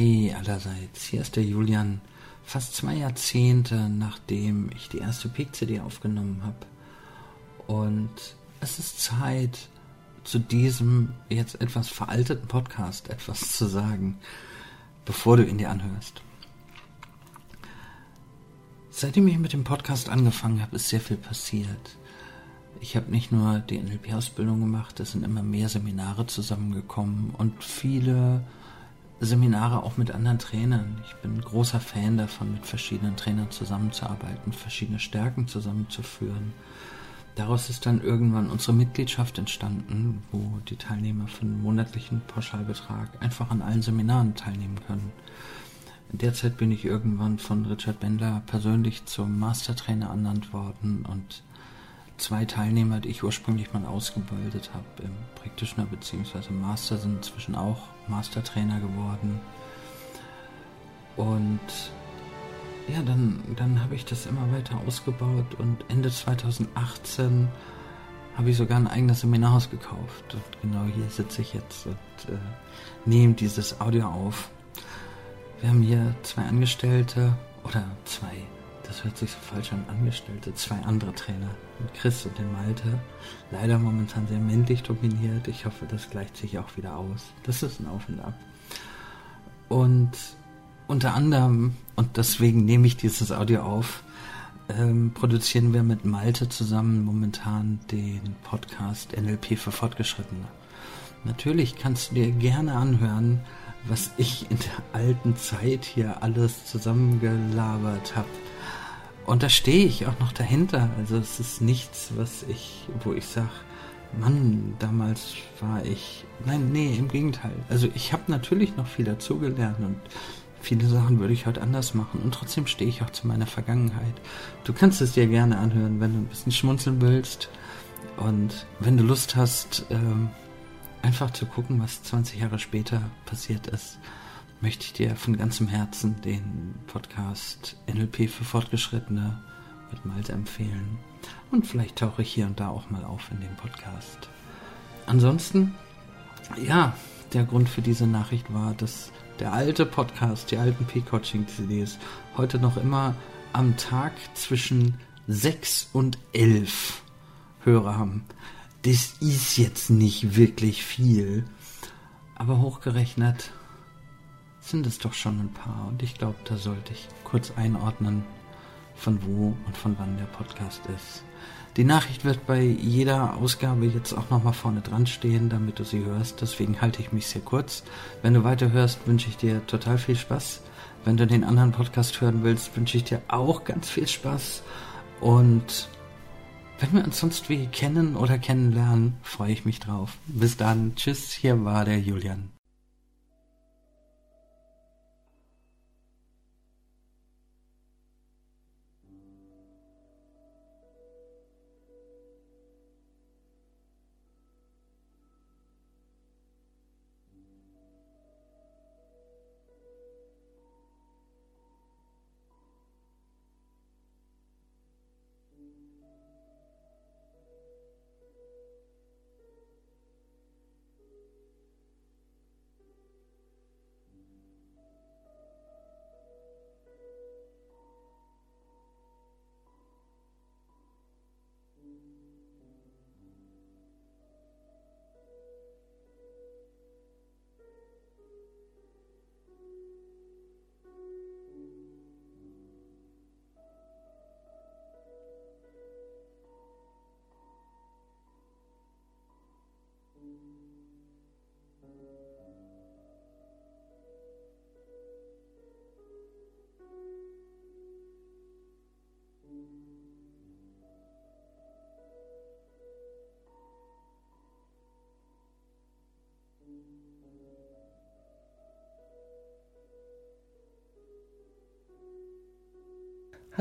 Hi allerseits, hier ist der Julian. Fast zwei Jahrzehnte nachdem ich die erste Peak-CD aufgenommen habe. Und es ist Zeit, zu diesem jetzt etwas veralteten Podcast etwas zu sagen, bevor du ihn dir anhörst. Seitdem ich mit dem Podcast angefangen habe, ist sehr viel passiert. Ich habe nicht nur die NLP-Ausbildung gemacht, es sind immer mehr Seminare zusammengekommen und viele Seminare auch mit anderen Trainern. Ich bin großer Fan davon, mit verschiedenen Trainern zusammenzuarbeiten, verschiedene Stärken zusammenzuführen. Daraus ist dann irgendwann unsere Mitgliedschaft entstanden, wo die Teilnehmer für einen monatlichen Pauschalbetrag einfach an allen Seminaren teilnehmen können. In der Zeit bin ich irgendwann von Richard Bendler persönlich zum Mastertrainer ernannt worden und zwei Teilnehmer, die ich ursprünglich mal ausgebildet habe im Practitioner bzw. Master, sind inzwischen auch Mastertrainer geworden. Und ja, dann, dann habe ich das immer weiter ausgebaut und Ende 2018 habe ich sogar ein eigenes Seminarhaus gekauft. Und genau hier sitze ich jetzt und äh, nehme dieses Audio auf. Wir haben hier zwei Angestellte oder zwei das hört sich so falsch an, Angestellte, zwei andere Trainer, den Chris und den Malte. Leider momentan sehr männlich dominiert. Ich hoffe, das gleicht sich auch wieder aus. Das ist ein Auf und Ab. Und unter anderem, und deswegen nehme ich dieses Audio auf, ähm, produzieren wir mit Malte zusammen momentan den Podcast NLP für Fortgeschrittene. Natürlich kannst du dir gerne anhören, was ich in der alten Zeit hier alles zusammengelabert habe. Und da stehe ich auch noch dahinter. Also es ist nichts, was ich, wo ich sage, Mann, damals war ich. Nein, nee, im Gegenteil. Also ich habe natürlich noch viel dazugelernt und viele Sachen würde ich heute anders machen. Und trotzdem stehe ich auch zu meiner Vergangenheit. Du kannst es dir gerne anhören, wenn du ein bisschen schmunzeln willst. Und wenn du Lust hast, ähm, einfach zu gucken, was 20 Jahre später passiert ist möchte ich dir von ganzem Herzen den Podcast NLP für Fortgeschrittene mit Malte empfehlen. Und vielleicht tauche ich hier und da auch mal auf in dem Podcast. Ansonsten, ja, der Grund für diese Nachricht war, dass der alte Podcast, die alten P-Coaching-CDs, heute noch immer am Tag zwischen 6 und 11 Hörer haben. Das ist jetzt nicht wirklich viel, aber hochgerechnet sind es doch schon ein paar. Und ich glaube, da sollte ich kurz einordnen, von wo und von wann der Podcast ist. Die Nachricht wird bei jeder Ausgabe jetzt auch nochmal vorne dran stehen, damit du sie hörst. Deswegen halte ich mich sehr kurz. Wenn du weiter hörst, wünsche ich dir total viel Spaß. Wenn du den anderen Podcast hören willst, wünsche ich dir auch ganz viel Spaß. Und wenn wir uns sonst wie kennen oder kennenlernen, freue ich mich drauf. Bis dann. Tschüss, hier war der Julian.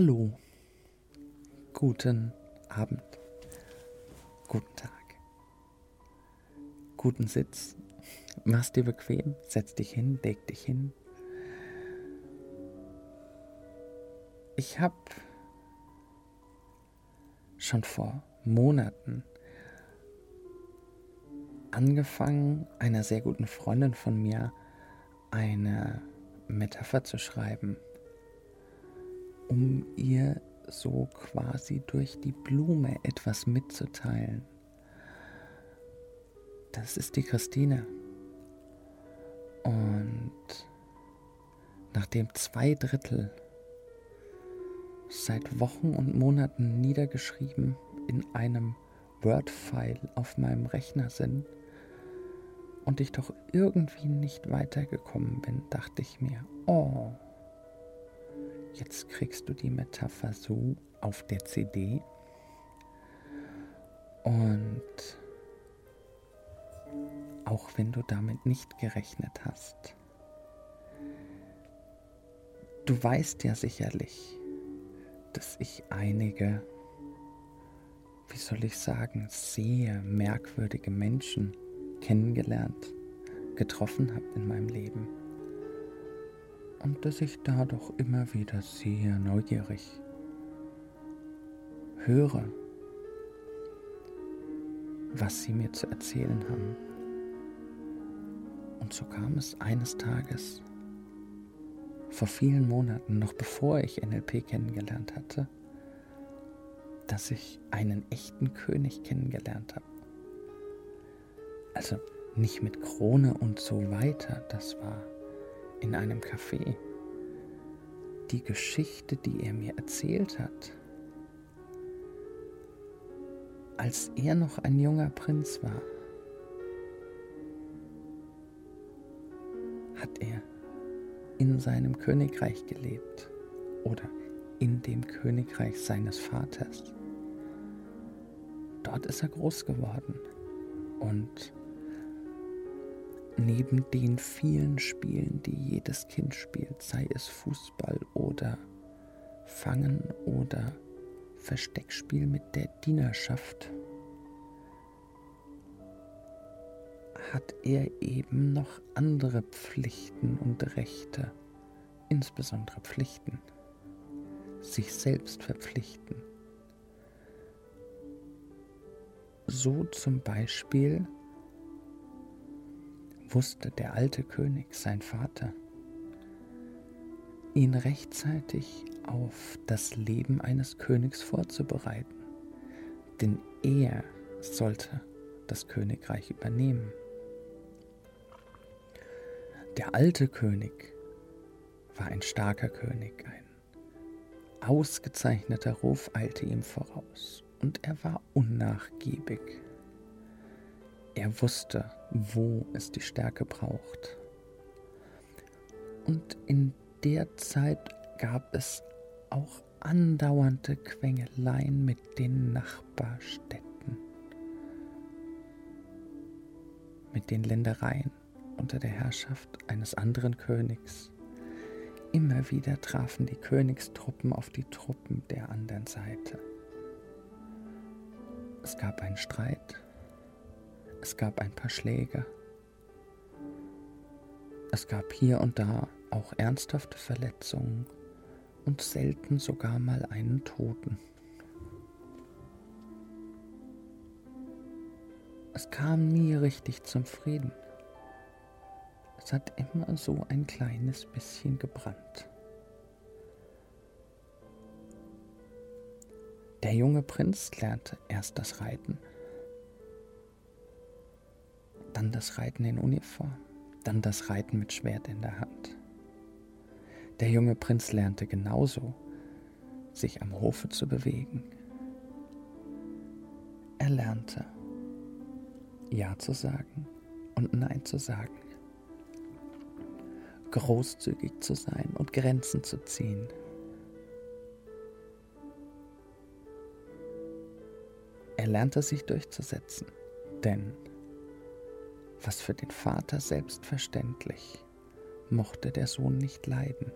Hallo, guten Abend, guten Tag, guten Sitz. Mach's dir bequem, setz dich hin, deck dich hin. Ich habe schon vor Monaten angefangen, einer sehr guten Freundin von mir eine Metapher zu schreiben, um ihr so quasi durch die Blume etwas mitzuteilen. Das ist die Christine. Und nachdem zwei Drittel seit Wochen und Monaten niedergeschrieben in einem Word-File auf meinem Rechner sind und ich doch irgendwie nicht weitergekommen bin, dachte ich mir, oh, jetzt kriegst du die Metapher so auf der CD und auch wenn du damit nicht gerechnet hast. Du weißt ja sicherlich, dass ich einige, wie soll ich sagen, sehr merkwürdige Menschen kennengelernt, getroffen habe in meinem Leben. Und dass ich da doch immer wieder sehr neugierig höre, was sie mir zu erzählen haben. Und so kam es eines Tages, vor vielen Monaten, noch bevor ich NLP kennengelernt hatte, dass ich einen echten König kennengelernt habe. Also nicht mit Krone und so weiter, das war in einem Café. Die Geschichte, die er mir erzählt hat, als er noch ein junger Prinz war, hat er in seinem Königreich gelebt oder in dem Königreich seines Vaters. Dort ist er groß geworden und neben den vielen Spielen, die jedes Kind spielt, sei es Fußball oder Fangen oder Versteckspiel mit der Dienerschaft, hat er eben noch andere Pflichten und Rechte, insbesondere Pflichten, sich selbst verpflichten. So zum Beispiel wusste der alte König, sein Vater, ihn rechtzeitig auf das Leben eines Königs vorzubereiten, denn er sollte das Königreich übernehmen. Der alte König war ein starker König, ein ausgezeichneter Ruf eilte ihm voraus und er war unnachgiebig. Er wusste, wo es die Stärke braucht. Und in der Zeit gab es auch andauernde Quengeleien mit den Nachbarstädten, mit den Ländereien unter der Herrschaft eines anderen Königs. Immer wieder trafen die Königstruppen auf die Truppen der anderen Seite. Es gab einen Streit es gab ein paar Schläge. Es gab hier und da auch ernsthafte Verletzungen und selten sogar mal einen Toten. Es kam nie richtig zum Frieden. Es hat immer so ein kleines bisschen gebrannt. Der junge Prinz lernte erst das Reiten dann das Reiten in Uniform, dann das Reiten mit Schwert in der Hand. Der junge Prinz lernte genauso, sich am Hofe zu bewegen. Er lernte, Ja zu sagen und Nein zu sagen, großzügig zu sein und Grenzen zu ziehen. Er lernte sich durchzusetzen, denn was für den Vater selbstverständlich, mochte der Sohn nicht leiden.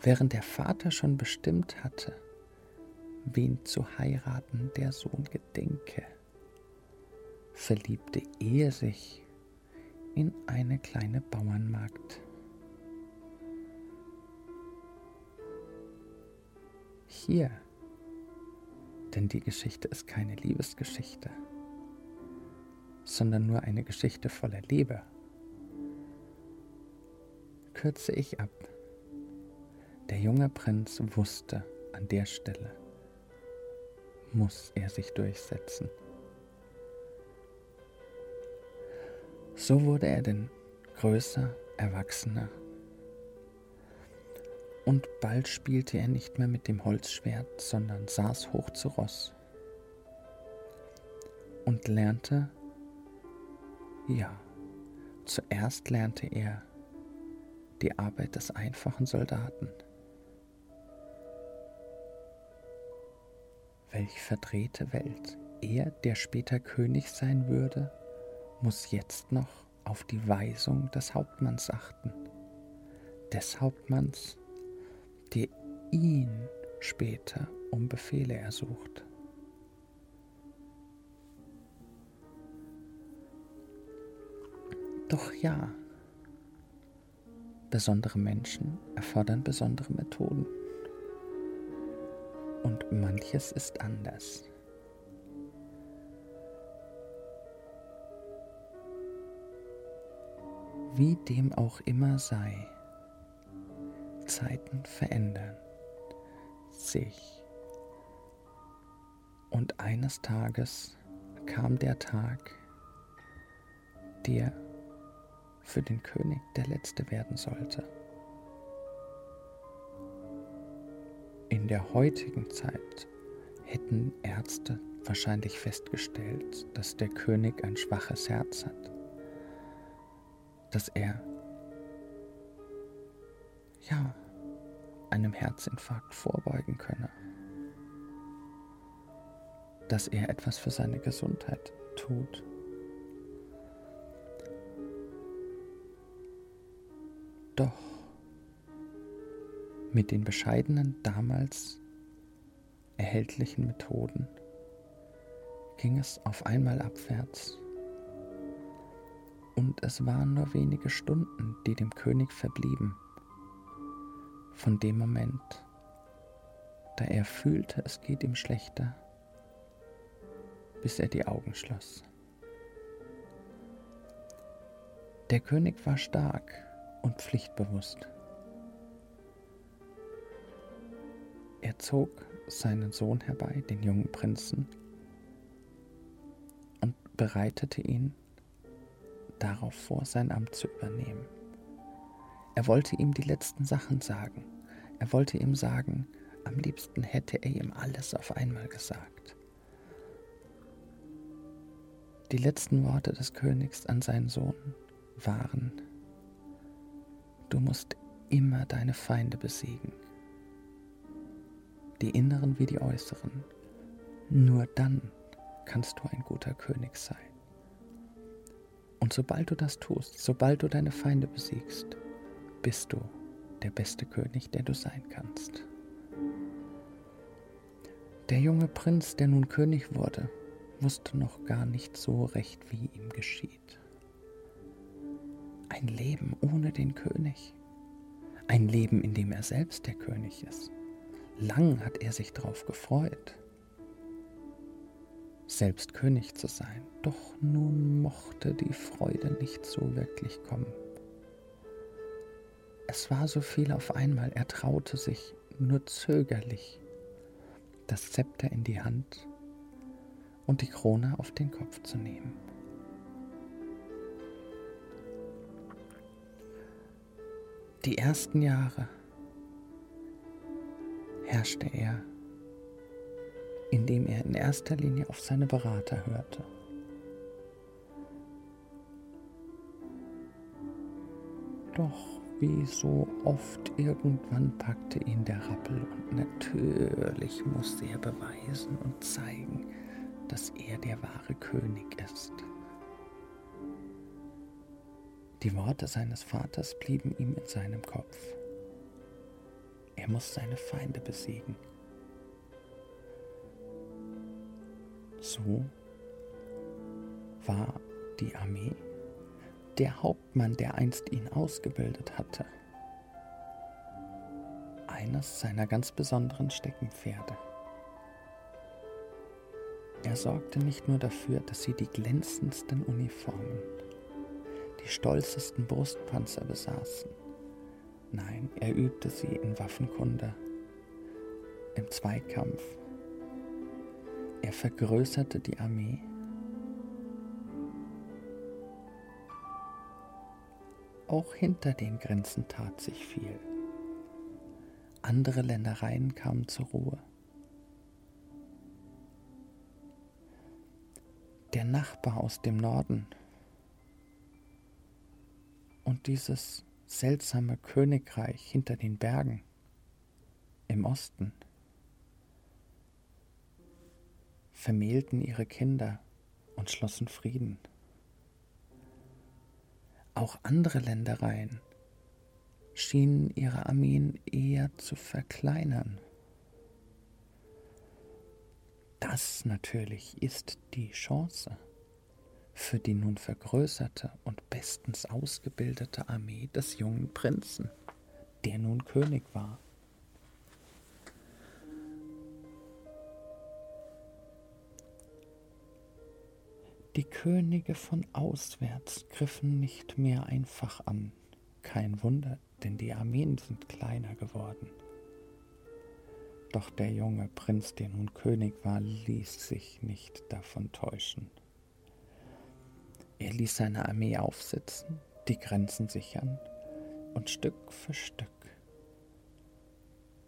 Während der Vater schon bestimmt hatte, wen zu heiraten der Sohn gedenke, verliebte er sich in eine kleine Bauernmagd. Hier, denn die Geschichte ist keine Liebesgeschichte sondern nur eine Geschichte voller Liebe. kürze ich ab. Der junge Prinz wusste an der Stelle, muss er sich durchsetzen. So wurde er denn größer, erwachsener. Und bald spielte er nicht mehr mit dem Holzschwert, sondern saß hoch zu Ross und lernte, ja, zuerst lernte er die Arbeit des einfachen Soldaten. Welch verdrehte Welt. Er, der später König sein würde, muss jetzt noch auf die Weisung des Hauptmanns achten. Des Hauptmanns, der ihn später um Befehle ersucht. Doch ja, besondere Menschen erfordern besondere Methoden. Und manches ist anders. Wie dem auch immer sei, Zeiten verändern sich. Und eines Tages kam der Tag, der für den König der letzte werden sollte. In der heutigen Zeit hätten Ärzte wahrscheinlich festgestellt, dass der König ein schwaches Herz hat, dass er ja einem Herzinfarkt vorbeugen könne, dass er etwas für seine Gesundheit tut. Doch mit den bescheidenen damals erhältlichen Methoden ging es auf einmal abwärts. Und es waren nur wenige Stunden, die dem König verblieben. Von dem Moment, da er fühlte, es geht ihm schlechter, bis er die Augen schloss. Der König war stark und pflichtbewusst. Er zog seinen Sohn herbei, den jungen Prinzen, und bereitete ihn darauf vor, sein Amt zu übernehmen. Er wollte ihm die letzten Sachen sagen. Er wollte ihm sagen, am liebsten hätte er ihm alles auf einmal gesagt. Die letzten Worte des Königs an seinen Sohn waren, Du musst immer deine Feinde besiegen, die inneren wie die äußeren. Nur dann kannst du ein guter König sein. Und sobald du das tust, sobald du deine Feinde besiegst, bist du der beste König, der du sein kannst. Der junge Prinz, der nun König wurde, wusste noch gar nicht so recht, wie ihm geschieht. Ein Leben ohne den König. Ein Leben, in dem er selbst der König ist. Lang hat er sich darauf gefreut, selbst König zu sein. Doch nun mochte die Freude nicht so wirklich kommen. Es war so viel auf einmal, er traute sich nur zögerlich das Zepter in die Hand und die Krone auf den Kopf zu nehmen. Die ersten Jahre herrschte er, indem er in erster Linie auf seine Berater hörte. Doch wie so oft irgendwann packte ihn der Rappel und natürlich musste er beweisen und zeigen, dass er der wahre König ist. Die Worte seines Vaters blieben ihm in seinem Kopf. Er muss seine Feinde besiegen. So war die Armee der Hauptmann, der einst ihn ausgebildet hatte, eines seiner ganz besonderen Steckenpferde. Er sorgte nicht nur dafür, dass sie die glänzendsten Uniformen die stolzesten Brustpanzer besaßen, Nein, er übte sie in Waffenkunde, im Zweikampf. Er vergrößerte die Armee. Auch hinter den Grenzen tat sich viel. Andere Ländereien kamen zur Ruhe. Der Nachbar aus dem Norden und dieses seltsame Königreich hinter den Bergen im Osten vermählten ihre Kinder und schlossen Frieden. Auch andere Ländereien schienen ihre Armeen eher zu verkleinern. Das natürlich ist die Chance für die nun vergrößerte und bestens ausgebildete Armee des jungen Prinzen, der nun König war. Die Könige von auswärts griffen nicht mehr einfach an. Kein Wunder, denn die Armeen sind kleiner geworden. Doch der junge Prinz, der nun König war, ließ sich nicht davon täuschen. Er ließ seine Armee aufsitzen, die Grenzen sichern und Stück für Stück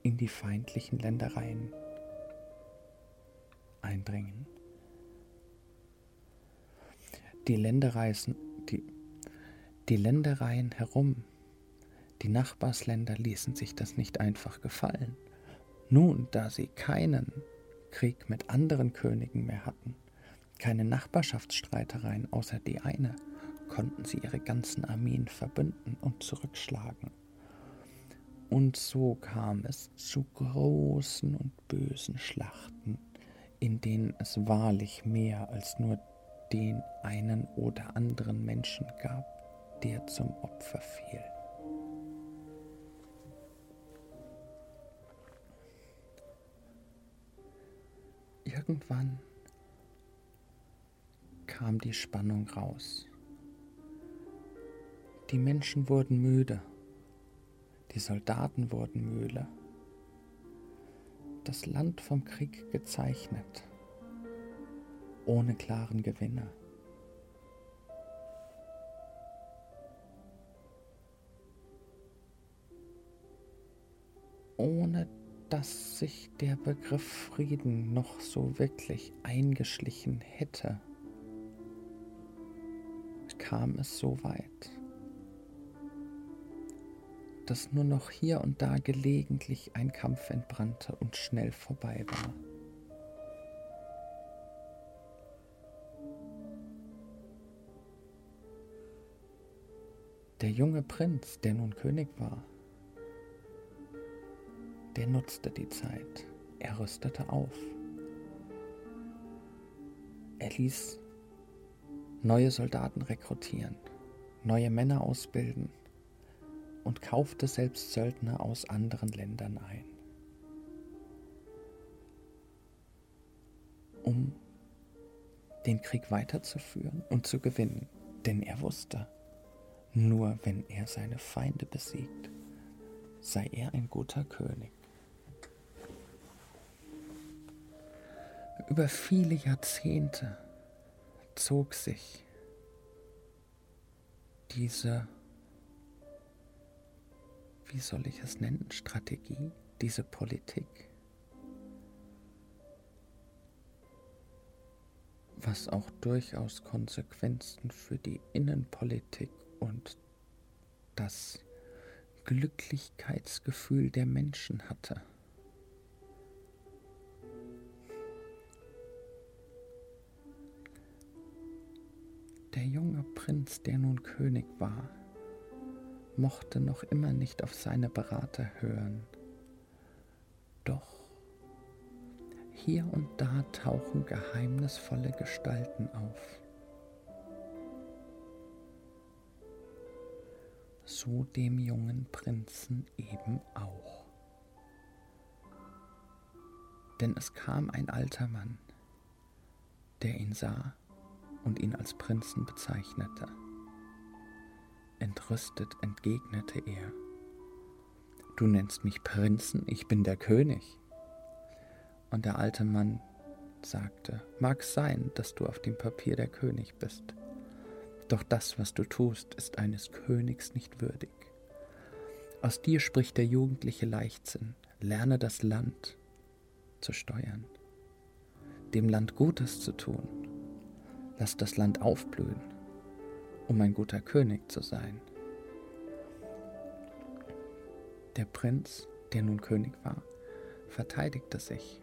in die feindlichen Ländereien eindringen. Die Ländereien, die, die Ländereien herum, die Nachbarsländer ließen sich das nicht einfach gefallen. Nun, da sie keinen Krieg mit anderen Königen mehr hatten, keine Nachbarschaftsstreitereien außer die eine, konnten sie ihre ganzen Armeen verbünden und zurückschlagen. Und so kam es zu großen und bösen Schlachten, in denen es wahrlich mehr als nur den einen oder anderen Menschen gab, der zum Opfer fiel. Irgendwann kam die Spannung raus. Die Menschen wurden müde, die Soldaten wurden müde, das Land vom Krieg gezeichnet, ohne klaren Gewinner. Ohne dass sich der Begriff Frieden noch so wirklich eingeschlichen hätte kam es so weit, dass nur noch hier und da gelegentlich ein Kampf entbrannte und schnell vorbei war. Der junge Prinz, der nun König war, der nutzte die Zeit, er rüstete auf. Er ließ neue Soldaten rekrutieren, neue Männer ausbilden und kaufte selbst Söldner aus anderen Ländern ein, um den Krieg weiterzuführen und zu gewinnen, denn er wusste, nur wenn er seine Feinde besiegt, sei er ein guter König. Über viele Jahrzehnte zog sich diese, wie soll ich es nennen, Strategie, diese Politik, was auch durchaus Konsequenzen für die Innenpolitik und das Glücklichkeitsgefühl der Menschen hatte. Der junge Prinz, der nun König war, mochte noch immer nicht auf seine Berater hören. Doch hier und da tauchen geheimnisvolle Gestalten auf. So dem jungen Prinzen eben auch. Denn es kam ein alter Mann, der ihn sah und ihn als Prinzen bezeichnete. Entrüstet entgegnete er, Du nennst mich Prinzen, ich bin der König. Und der alte Mann sagte, mag sein, dass du auf dem Papier der König bist, doch das, was du tust, ist eines Königs nicht würdig. Aus dir spricht der jugendliche Leichtsinn, lerne das Land zu steuern, dem Land Gutes zu tun, lass das Land aufblühen, um ein guter König zu sein. Der Prinz, der nun König war, verteidigte sich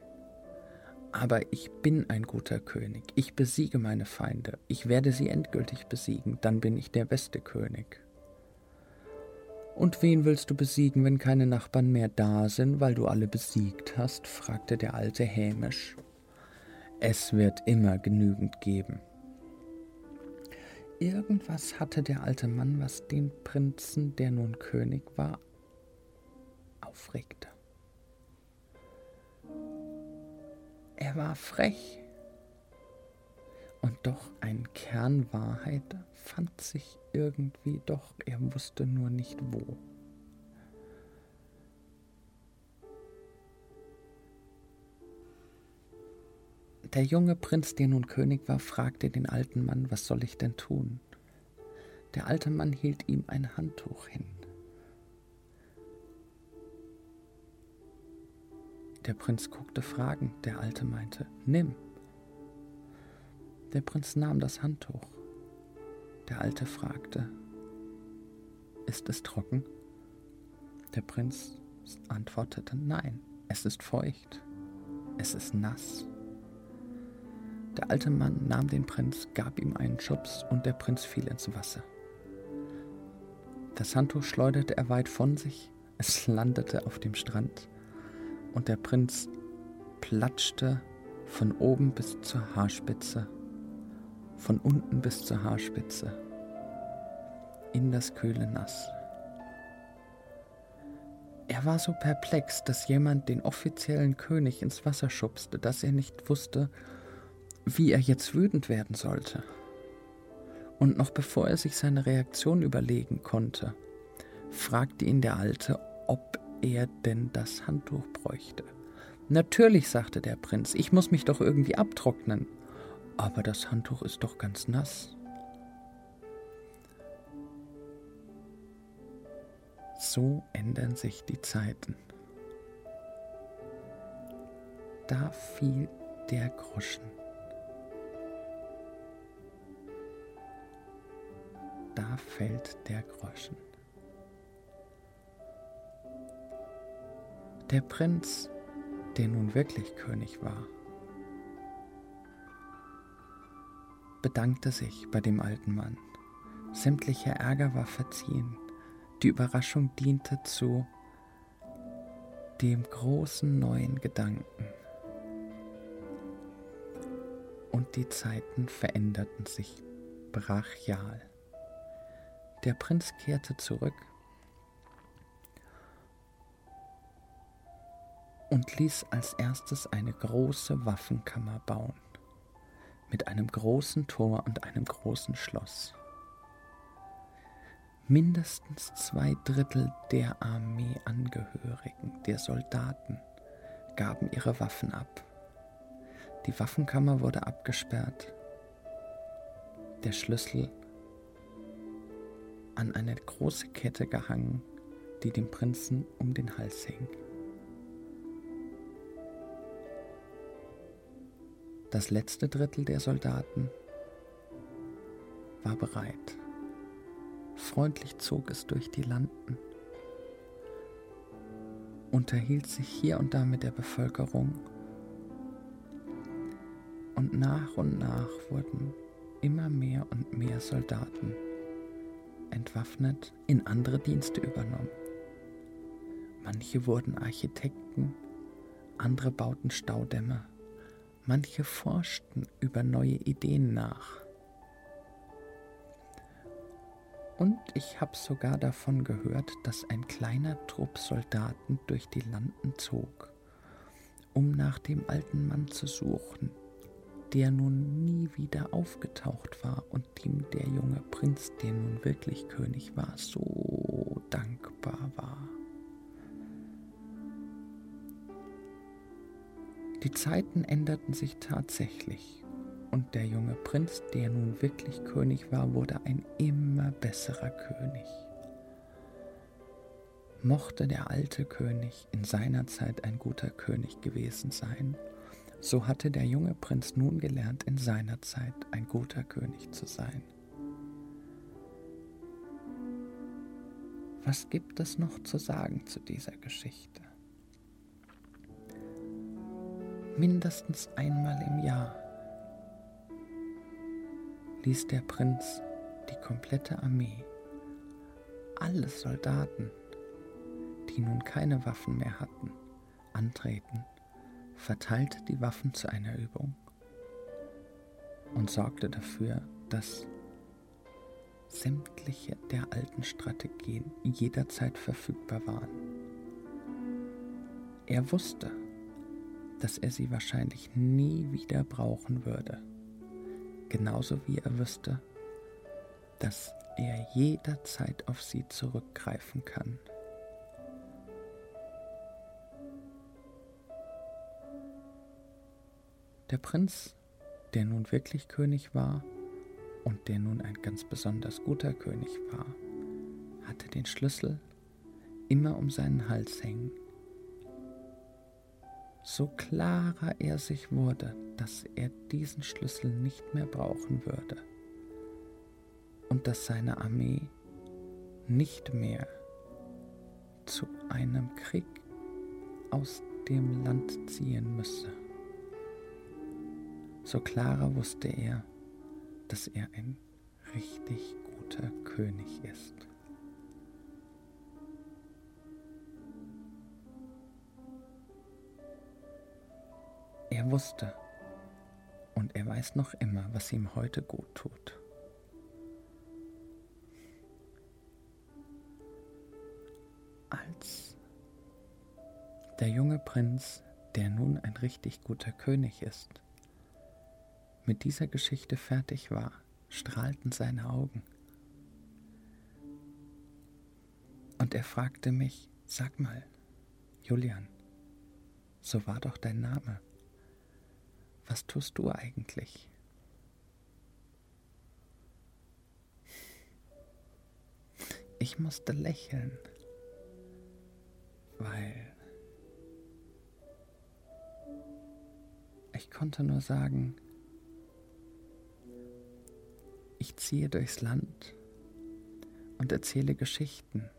aber ich bin ein guter König. Ich besiege meine Feinde. Ich werde sie endgültig besiegen. Dann bin ich der beste König. Und wen willst du besiegen, wenn keine Nachbarn mehr da sind, weil du alle besiegt hast? fragte der Alte hämisch. Es wird immer genügend geben. Irgendwas hatte der alte Mann, was den Prinzen, der nun König war, aufregte. Er war frech. Und doch ein Kern Wahrheit fand sich irgendwie doch, er wusste nur nicht wo. Der junge Prinz, der nun König war, fragte den alten Mann, was soll ich denn tun? Der alte Mann hielt ihm ein Handtuch hin. Der Prinz guckte fragend, der Alte meinte, nimm. Der Prinz nahm das Handtuch. Der Alte fragte, ist es trocken? Der Prinz antwortete, nein, es ist feucht, es ist nass. Der alte Mann nahm den Prinz, gab ihm einen Schubs und der Prinz fiel ins Wasser. Das Handtuch schleuderte er weit von sich, es landete auf dem Strand und der Prinz platschte von oben bis zur Haarspitze, von unten bis zur Haarspitze, in das kühle Nass. Er war so perplex, dass jemand den offiziellen König ins Wasser schubste, dass er nicht wusste, wie er jetzt wütend werden sollte. Und noch bevor er sich seine Reaktion überlegen konnte, fragte ihn der Alte, ob er denn das Handtuch bräuchte. Natürlich, sagte der Prinz, ich muss mich doch irgendwie abtrocknen. Aber das Handtuch ist doch ganz nass. So ändern sich die Zeiten. Da fiel der Groschen. Fällt der Groschen. Der Prinz, der nun wirklich König war, bedankte sich bei dem alten Mann. Sämtlicher Ärger war verziehen. Die Überraschung diente zu dem großen neuen Gedanken. Und die Zeiten veränderten sich brachial. Der Prinz kehrte zurück und ließ als erstes eine große Waffenkammer bauen, mit einem großen Tor und einem großen Schloss. Mindestens zwei Drittel der Armeeangehörigen, der Soldaten, gaben ihre Waffen ab. Die Waffenkammer wurde abgesperrt, der Schlüssel an eine große Kette gehangen, die dem Prinzen um den Hals hing. Das letzte Drittel der Soldaten war bereit. Freundlich zog es durch die Landen, unterhielt sich hier und da mit der Bevölkerung und nach und nach wurden immer mehr und mehr Soldaten entwaffnet, in andere Dienste übernommen. Manche wurden Architekten, andere bauten Staudämme Manche forschten über neue Ideen nach. Und ich habe sogar davon gehört, dass ein kleiner Trupp Soldaten durch die Landen zog, um nach dem alten Mann zu suchen, der nun nie wieder aufgetaucht war und dem der junge Prinz, der nun wirklich König war, so dankbar war. Die Zeiten änderten sich tatsächlich und der junge Prinz, der nun wirklich König war, wurde ein immer besserer König. Mochte der alte König in seiner Zeit ein guter König gewesen sein, so hatte der junge Prinz nun gelernt, in seiner Zeit ein guter König zu sein. Was gibt es noch zu sagen zu dieser Geschichte? Mindestens einmal im Jahr ließ der Prinz die komplette Armee, alle Soldaten, die nun keine Waffen mehr hatten, antreten, verteilte die Waffen zu einer Übung und sorgte dafür, dass sämtliche der alten Strategien jederzeit verfügbar waren. Er wusste, dass er sie wahrscheinlich nie wieder brauchen würde, genauso wie er wüsste, dass er jederzeit auf sie zurückgreifen kann. Der Prinz, der nun wirklich König war, und der nun ein ganz besonders guter König war, hatte den Schlüssel immer um seinen Hals hängen. So klarer er sich wurde, dass er diesen Schlüssel nicht mehr brauchen würde und dass seine Armee nicht mehr zu einem Krieg aus dem Land ziehen müsse. So klarer wusste er, dass er ein richtig guter König ist. Er wusste und er weiß noch immer, was ihm heute gut tut. Als der junge Prinz, der nun ein richtig guter König ist, mit dieser Geschichte fertig war, strahlten seine Augen. Und er fragte mich, sag mal, Julian, so war doch dein Name. Was tust du eigentlich? Ich musste lächeln, weil ich konnte nur sagen, ich ziehe durchs Land und erzähle Geschichten.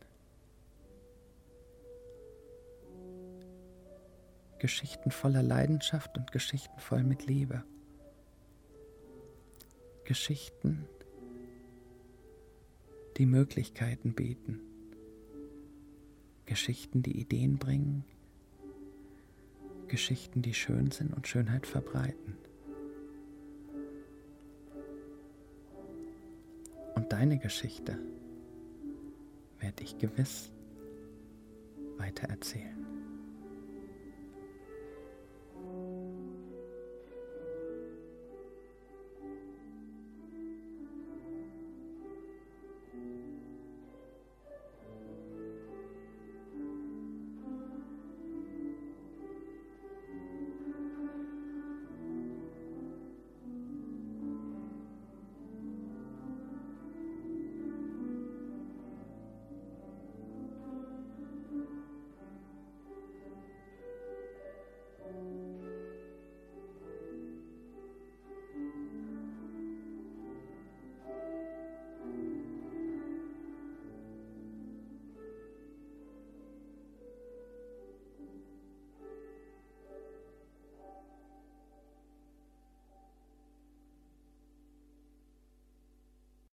Geschichten voller Leidenschaft und Geschichten voll mit Liebe. Geschichten, die Möglichkeiten bieten. Geschichten, die Ideen bringen. Geschichten, die schön sind und Schönheit verbreiten. Und deine Geschichte werde ich gewiss weiter erzählen.